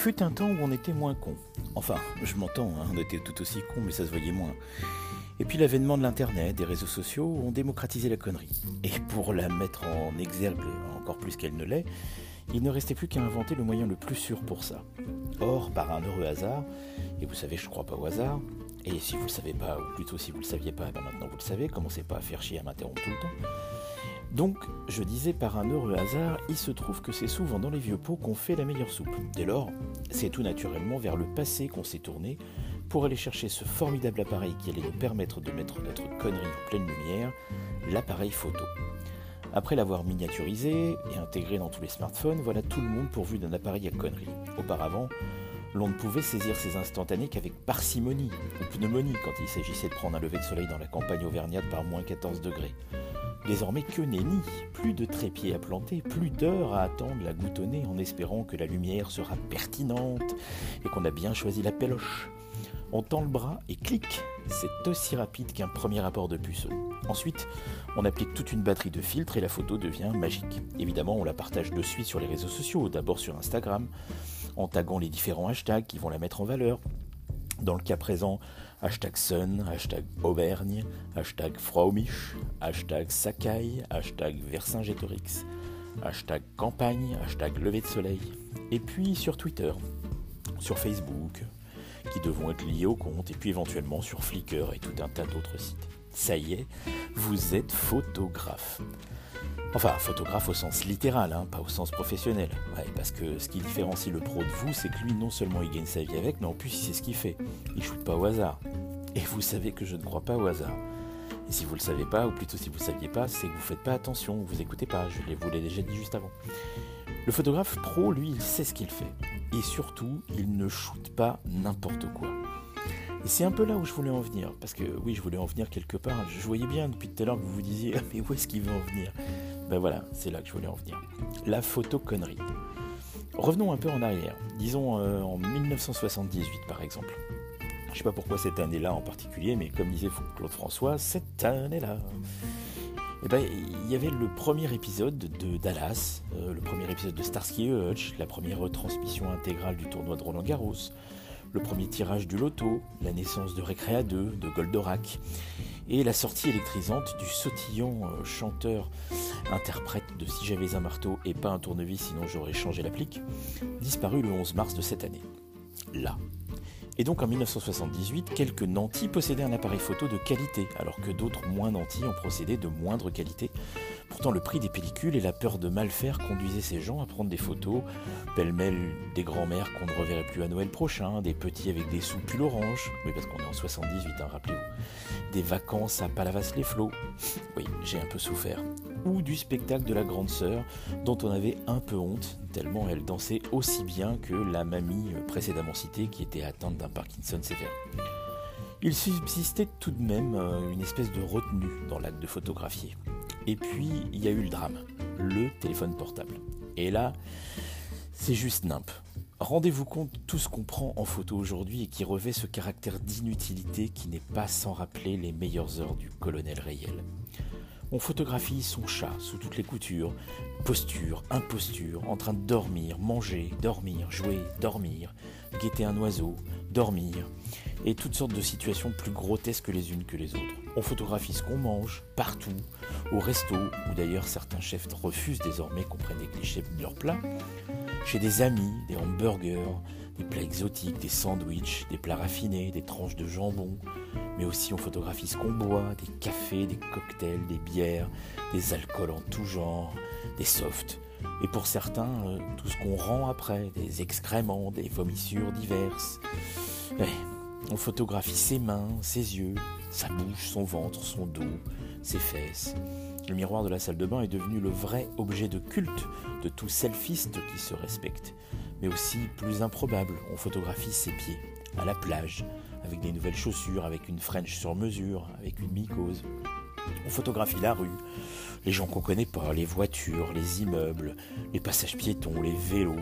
fut un temps où on était moins con. Enfin, je m'entends, hein, on était tout aussi con, mais ça se voyait moins. Et puis l'avènement de l'Internet, des réseaux sociaux ont démocratisé la connerie. Et pour la mettre en exergue encore plus qu'elle ne l'est, il ne restait plus qu'à inventer le moyen le plus sûr pour ça. Or, par un heureux hasard, et vous savez, je crois pas au hasard, et si vous ne le savez pas, ou plutôt si vous ne le saviez pas, ben maintenant vous le savez, commencez pas à faire chier à m'interrompre tout le temps. Donc, je disais par un heureux hasard, il se trouve que c'est souvent dans les vieux pots qu'on fait la meilleure soupe. Dès lors, c'est tout naturellement vers le passé qu'on s'est tourné pour aller chercher ce formidable appareil qui allait nous permettre de mettre notre connerie en pleine lumière, l'appareil photo. Après l'avoir miniaturisé et intégré dans tous les smartphones, voilà tout le monde pourvu d'un appareil à conneries. Auparavant, l'on ne pouvait saisir ces instantanés qu'avec parcimonie ou pneumonie quand il s'agissait de prendre un lever de soleil dans la campagne auvergnate par moins 14 degrés. Désormais que nenni, plus de trépied à planter, plus d'heures à attendre la goutonnée en espérant que la lumière sera pertinente et qu'on a bien choisi la péloche. On tend le bras et clic, c'est aussi rapide qu'un premier rapport de puceau. Ensuite, on applique toute une batterie de filtres et la photo devient magique. Évidemment, on la partage de suite sur les réseaux sociaux, d'abord sur Instagram, en taguant les différents hashtags qui vont la mettre en valeur. Dans le cas présent, hashtag Sun, hashtag Auvergne, hashtag Fraumisch, hashtag Sakai, hashtag Vercingétorix, hashtag Campagne, hashtag Lever de Soleil. Et puis sur Twitter, sur Facebook, qui devront être liés au compte, et puis éventuellement sur Flickr et tout un tas d'autres sites. Ça y est, vous êtes photographe. Enfin, photographe au sens littéral, hein, pas au sens professionnel. parce que ce qui différencie le pro de vous, c'est que lui, non seulement il gagne sa vie avec, mais en plus, il sait ce qu'il fait. Il shoot pas au hasard. Et vous savez que je ne crois pas au hasard. Et si vous ne le savez pas, ou plutôt si vous ne saviez pas, c'est que vous ne faites pas attention, vous écoutez pas, je vous l'ai déjà dit juste avant. Le photographe pro, lui, il sait ce qu'il fait. Et surtout, il ne shoot pas n'importe quoi. Et c'est un peu là où je voulais en venir. Parce que oui, je voulais en venir quelque part. Je voyais bien depuis tout à l'heure que vous vous disiez Mais où est-ce qu'il veut en venir? Ben voilà, c'est là que je voulais en venir. La photo connerie. Revenons un peu en arrière. Disons euh, en 1978 par exemple. Je ne sais pas pourquoi cette année-là en particulier, mais comme disait Claude François, cette année-là. Eh ben, il y avait le premier épisode de Dallas, euh, le premier épisode de Starsky Hutch, la première retransmission intégrale du tournoi de Roland Garros, le premier tirage du loto, la naissance de Récréa 2, de Goldorak, et la sortie électrisante du sautillant euh, chanteur interprète de Si j'avais un marteau et pas un tournevis sinon j'aurais changé l'applique, disparu le 11 mars de cette année. Là, et donc en 1978, quelques nantis possédaient un appareil photo de qualité, alors que d'autres moins nantis ont procédé de moindre qualité. Pourtant, le prix des pellicules et la peur de mal faire conduisaient ces gens à prendre des photos, pêle-mêle des grands-mères qu'on ne reverrait plus à Noël prochain, des petits avec des sous-pulls orange, oui parce qu'on est en 78, hein, rappelez-vous, des vacances à Palavas-les-Flots, oui j'ai un peu souffert, ou du spectacle de la grande sœur, dont on avait un peu honte, tellement elle dansait aussi bien que la mamie précédemment citée qui était atteinte d'un Parkinson sévère. Il subsistait tout de même euh, une espèce de retenue dans l'acte de photographier. Et puis, il y a eu le drame, le téléphone portable. Et là, c'est juste nimp. Rendez-vous compte tout ce qu'on prend en photo aujourd'hui et qui revêt ce caractère d'inutilité qui n'est pas sans rappeler les meilleures heures du colonel Rayel. On photographie son chat sous toutes les coutures, posture, imposture, en train de dormir, manger, dormir, jouer, dormir, guetter un oiseau, dormir, et toutes sortes de situations plus grotesques les unes que les autres. On photographie ce qu'on mange, partout, au resto, où d'ailleurs certains chefs refusent désormais qu'on prenne des clichés de leurs plats, chez des amis, des hamburgers, des plats exotiques, des sandwichs, des plats raffinés, des tranches de jambon, mais aussi on photographie ce qu'on boit, des cafés, des cocktails, des bières, des alcools en tout genre, des softs, et pour certains, euh, tout ce qu'on rend après, des excréments, des vomissures diverses. On photographie ses mains, ses yeux, sa bouche, son ventre, son dos, ses fesses. Le miroir de la salle de bain est devenu le vrai objet de culte de tout selfiste qui se respecte. Mais aussi, plus improbable, on photographie ses pieds, à la plage, avec des nouvelles chaussures, avec une French sur mesure, avec une mycose. On photographie la rue, les gens qu'on connaît pas, les voitures, les immeubles, les passages piétons, les vélos.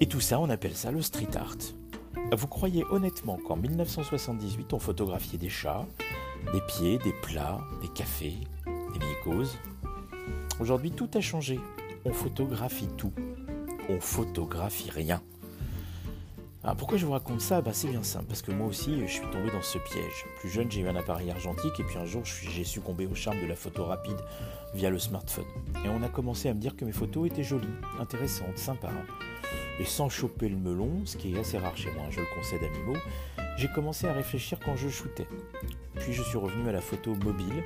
Et tout ça, on appelle ça le street art. Vous croyez honnêtement qu'en 1978, on photographiait des chats, des pieds, des plats, des cafés, des mycoses? Aujourd'hui, tout a changé. On photographie tout. On photographie rien. Alors pourquoi je vous raconte ça? Bah, C'est bien simple, parce que moi aussi je suis tombé dans ce piège. Plus jeune, j'ai eu un appareil argentique et puis un jour j'ai succombé au charme de la photo rapide via le smartphone. Et on a commencé à me dire que mes photos étaient jolies, intéressantes, sympas. Et sans choper le melon, ce qui est assez rare chez moi, je le concède à mi-mot, j'ai commencé à réfléchir quand je shootais. Puis je suis revenu à la photo mobile,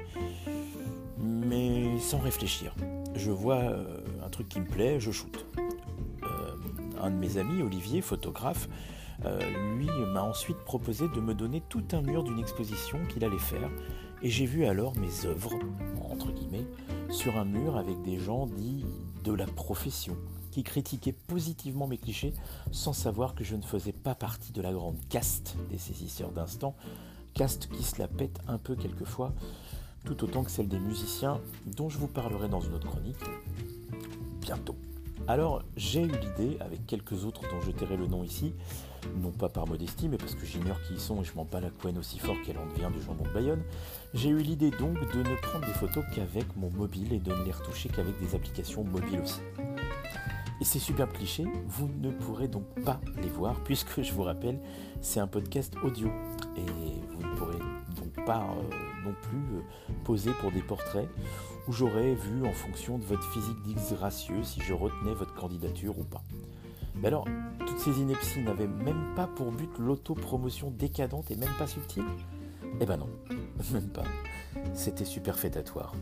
mais sans réfléchir. Je vois euh, un truc qui me plaît, je shoote. Euh, un de mes amis, Olivier, photographe, euh, lui m'a ensuite proposé de me donner tout un mur d'une exposition qu'il allait faire, et j'ai vu alors mes œuvres, entre guillemets, sur un mur avec des gens dits de la profession, qui critiquaient positivement mes clichés sans savoir que je ne faisais pas partie de la grande caste des saisisseurs d'instant, caste qui se la pète un peu quelquefois, tout autant que celle des musiciens dont je vous parlerai dans une autre chronique bientôt. Alors j'ai eu l'idée, avec quelques autres dont je tairai le nom ici, non pas par modestie, mais parce que j'ignore qui ils sont et je m'en bats la couenne aussi fort qu'elle en devient du jambon de Bayonne, j'ai eu l'idée donc de ne prendre des photos qu'avec mon mobile et de ne les retoucher qu'avec des applications mobiles aussi. Et ces superbes clichés, vous ne pourrez donc pas les voir, puisque je vous rappelle, c'est un podcast audio. Et vous ne pourrez donc pas euh, non plus euh, poser pour des portraits où j'aurais vu en fonction de votre physique disgracieux si je retenais votre candidature ou pas. Mais alors, toutes ces inepties n'avaient même pas pour but l'autopromotion décadente et même pas subtile? Eh ben non, même pas. C'était superfétatoire.